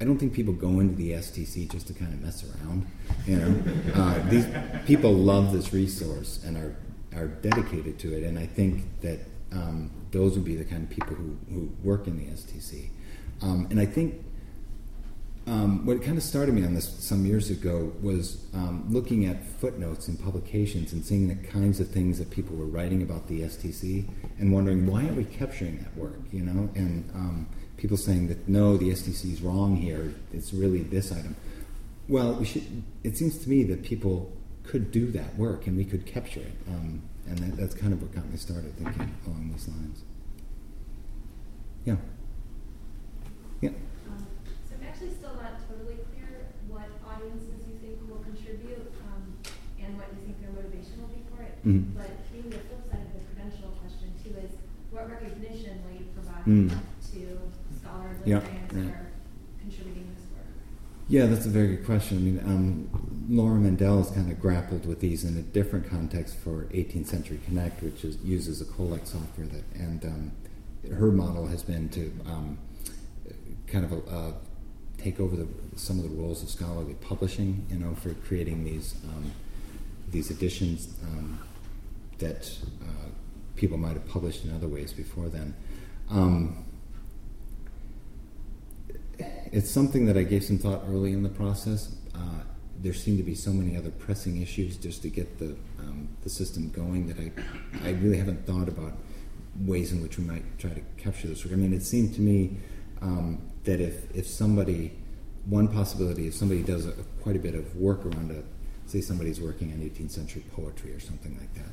Speaker 2: I don't think people go into the STC just to kind of mess around. You know, uh, these people love this resource and are are dedicated to it, and I think that um, those would be the kind of people who, who work in the STC. Um, and I think um, what kind of started me on this some years ago was um, looking at footnotes in publications and seeing the kinds of things that people were writing about the STC and wondering why aren't we capturing that work, you know? And um, people saying that no, the STC is wrong here. It's really this item. Well, we should. It seems to me that people could do that work and we could capture it. Um, and that, that's kind of what got me started thinking along these lines. Yeah. Yeah.
Speaker 5: Um, So I'm actually still not totally clear what audiences you think will contribute, um, and what you think their motivation will be for it.
Speaker 2: Mhm.
Speaker 5: But being the flip side of the credential question too is, what recognition will you provide
Speaker 2: Mm. Yeah, yeah.
Speaker 5: contributing this work?
Speaker 2: Yeah, that's a very good question. I mean, um, Laura Mandell has kind of grappled with these in a different context for 18th Century Connect, which is, uses a Collex software that, and um, her model has been to um, kind of uh, take over the, some of the roles of scholarly publishing, you know, for creating these um, these editions um, that uh, people might have published in other ways before then. Um, it's something that I gave some thought early in the process. Uh, there seem to be so many other pressing issues just to get the um, the system going that I I really haven't thought about ways in which we might try to capture this work. I mean, it seemed to me um, that if if somebody one possibility if somebody does a, quite a bit of work around a say somebody's working on 18th century poetry or something like that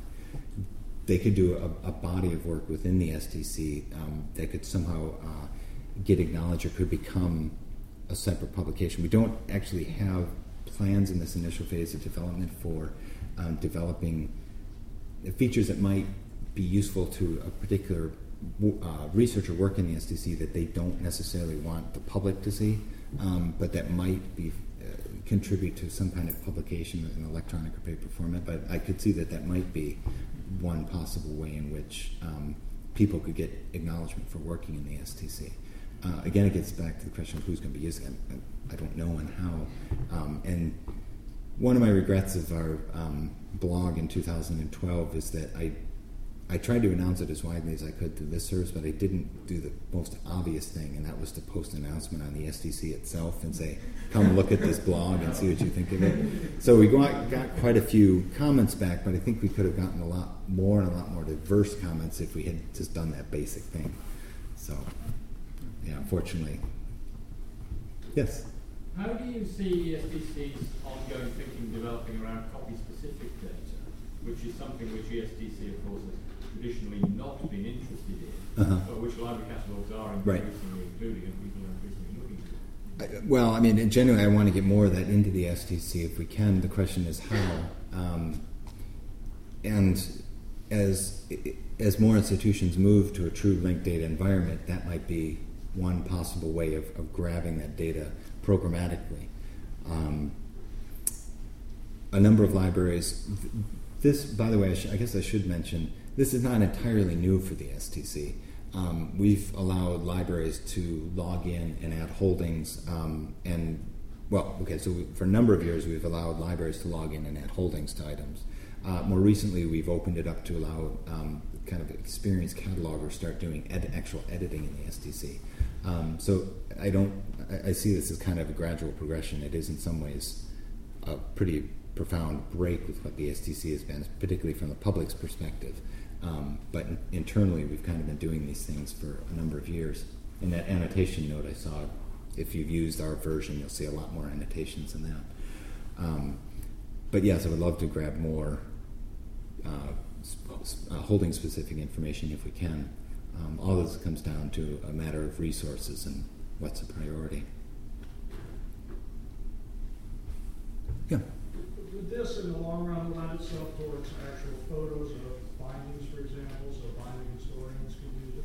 Speaker 2: they could do a, a body of work within the STC um, that could somehow uh, get acknowledged or could become a separate publication. We don't actually have plans in this initial phase of development for um, developing features that might be useful to a particular uh, researcher working in the STC that they don't necessarily want the public to see, um, but that might be uh, contribute to some kind of publication in electronic or paper format, but I could see that that might be one possible way in which um, people could get acknowledgement for working in the STC. Uh, again, it gets back to the question of who's going to be using it. I, I don't know and how. Um, and one of my regrets of our um, blog in 2012 is that I I tried to announce it as widely as I could through listservs, but I didn't do the most obvious thing, and that was to post an announcement on the STC itself and say, "Come look at this blog and see what you think of it." So we got, got quite a few comments back, but I think we could have gotten a lot more and a lot more diverse comments if we had just done that basic thing. So, yeah, unfortunately, yes.
Speaker 6: How do you see ESTC's ongoing thinking developing around copy-specific data, which is something which ESTC, of course, has traditionally not been interested in,
Speaker 2: Uh-huh.
Speaker 6: but which library catalogues are
Speaker 2: Right.
Speaker 6: increasingly including and people are increasingly looking?
Speaker 2: I- Well, I mean, genuinely, I want to get more of that into the STC if we can. The question is how. Um, and as as more institutions move to a true linked data environment, that might be one possible way of, of grabbing that data programmatically. Um, a number of libraries. This, by the way, I, sh- I guess I should mention, this is not entirely new for the STC. Um, we've allowed libraries to log in and add holdings, um, and well, okay, so we, for a number of years we've allowed libraries to log in and add holdings to items. Uh, more recently, we've opened it up to allow um, kind of experienced catalogers start doing ed- actual editing in the STC. Um, so I don't, I, I see this as kind of a gradual progression. It is in some ways a pretty profound break with what the STC has been, particularly from the public's perspective. Um, but in, internally, we've kind of been doing these things for a number of years. In that annotation note I saw, if you've used our version, you'll see a lot more annotations in that. Um, but yes, I would love to grab more uh, uh, holding specific information if we can. Um, all this comes down to a matter of resources and what's a priority. Yeah.
Speaker 7: Would this, in the long run, lend itself towards actual photos of bindings, for example, so binding historians can use it?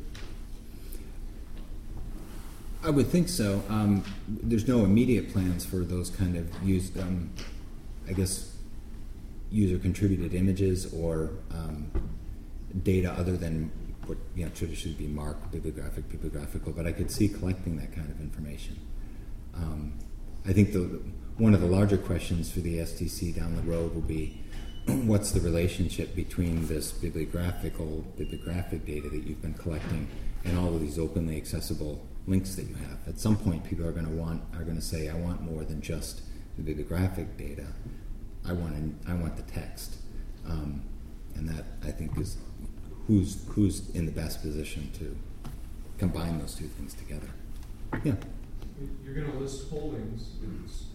Speaker 2: I would think so. Um, there's no immediate plans for those kind of use, um, I guess, user contributed images or um, data other than what you know traditionally be marked bibliographic, bibliographical. But I could see collecting that kind of information. Um, I think the one of the larger questions for the STC down the road will be <clears throat> what's the relationship between this bibliographical bibliographic data that you've been collecting and all of these openly accessible links that you have. At some point, people are going to want are going to say, "I want more than just the bibliographic data. I want an, I want the text," um, and that I think is who's who's in the best position to combine those two things together. Yeah.
Speaker 8: You're going to list holdings,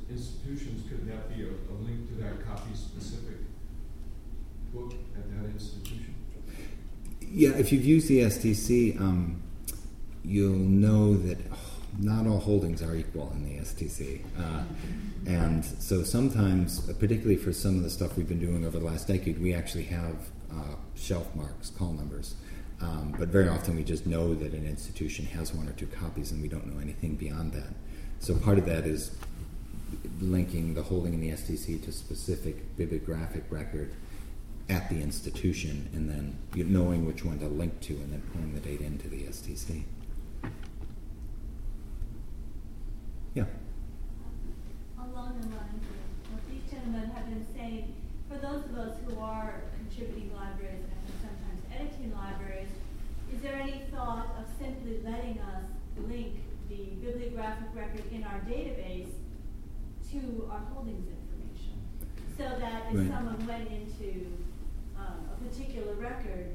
Speaker 8: institutions, could that be a, a link to that copy-specific book at that institution?
Speaker 2: Yeah, if you've used the STC, um, you'll know that not all holdings are equal in the STC. Uh, and so sometimes, uh, particularly for some of the stuff we've been doing over the last decade, we actually have uh, shelf marks, call numbers. Um, but very often we just know that an institution has one or two copies and we don't know anything beyond that. So part of that is linking the holding in the STC to specific bibliographic record at the institution and then knowing which one to link to and then pulling the data into the STC. Yeah.
Speaker 9: Along the lines of what these gentlemen have been saying, for those of us who are contributing libraries and sometimes editing libraries, is there any thought of simply letting us link the bibliographic record in our database to our holdings information? So that if
Speaker 2: Right.
Speaker 9: someone went into um, a particular record,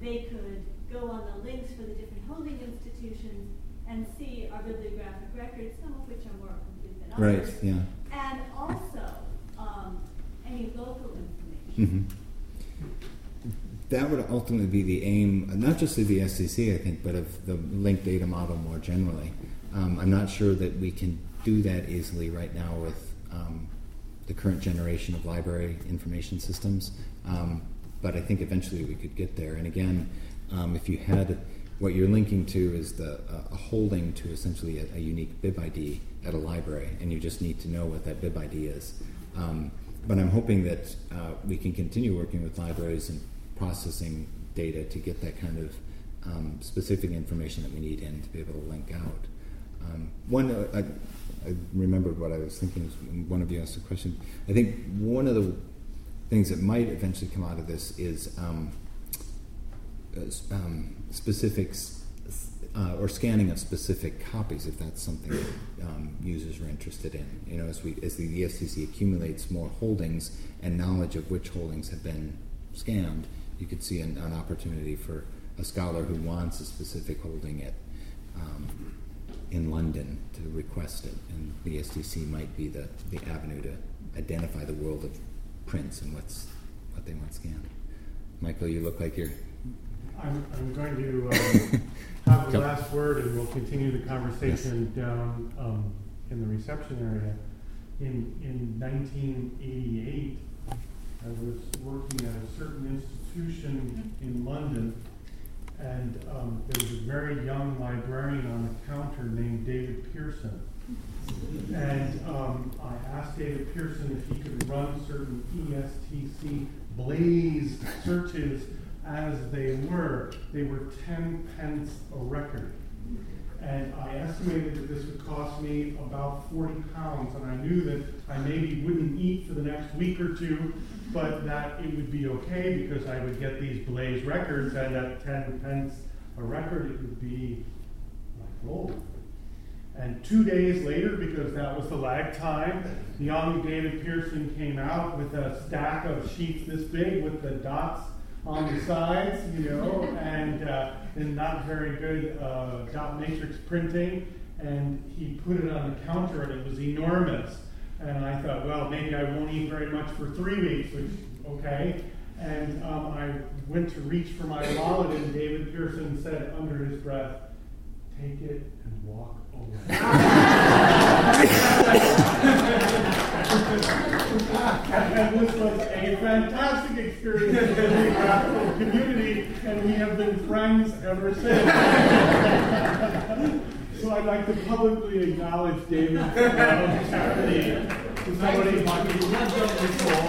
Speaker 9: they could go on the links for the different holding institutions and see our bibliographic records, some of which are more complete than
Speaker 2: Right,
Speaker 9: others.
Speaker 2: Right, yeah.
Speaker 9: And also, um, any local information.
Speaker 2: hmm That would ultimately be the aim, not just of the STC, I think, but of the linked data model more generally. Um, I'm not sure that we can do that easily right now with um, the current generation of library information systems, um, but I think eventually we could get there. And again, um, if you had what you're linking to is the uh, a holding to essentially a, a unique bib ID, at a library, and you just need to know what that bib ID is. Um, but I'm hoping that uh, we can continue working with libraries and processing data to get that kind of um, specific information that we need in to be able to link out. Um, one, uh, I, I remembered what I was thinking was when one of you asked a question. I think one of the things that might eventually come out of this is um, uh, um, specifics uh, or scanning of specific copies, if that's something that um, users are interested in. You know, as we as the ESTC accumulates more holdings and knowledge of which holdings have been scanned, you could see an, an opportunity for a scholar who wants a specific holding at um, in London to request it, and the STC might be the, the avenue to identify the world of prints and what's what they want scanned. Michael, you look like you're
Speaker 1: I'm, I'm going to um, <laughs> have the last word, and we'll continue the conversation down um, in the reception area. In in 1988, I was working at a certain institution in London, and um, there was a very young librarian on the counter named David Pearson. And um, I asked David Pearson if he could run certain ESTC BLAISE searches as they were. They were 10 pence a record. And I estimated that this would cost me about 40 pounds, and I knew that I maybe wouldn't eat for the next week or two, but that it would be okay because I would get these BLAISE records, and at 10 pence a record, it would be like gold. And two days later, because that was the lag time, the young David Pearson came out with a stack of sheets this big with the dots on the sides, you know, and, uh, and not very good uh, dot matrix printing. And he put it on the counter, and it was enormous. And I thought, well, maybe I won't eat very much for three weeks, which okay. And um, I went to reach for my wallet, and David Pearson said under his breath, "Take it and walk <laughs> <laughs> and this was a fantastic experience in the graphical community, and we have been friends ever since. so I'd like to publicly acknowledge David's uh, charity to somebody who's not done before.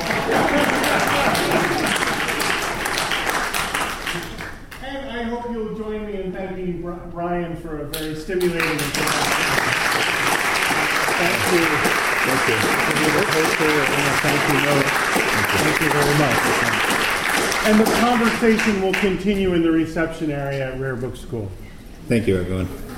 Speaker 1: And I hope you'll join me in thanking Brian for a very stimulating. Thank you.
Speaker 2: Thank you.
Speaker 1: Give you the poster and a thank you. Thank you very much. And the conversation will continue in the reception area at Rare Book School.
Speaker 2: Thank you, everyone.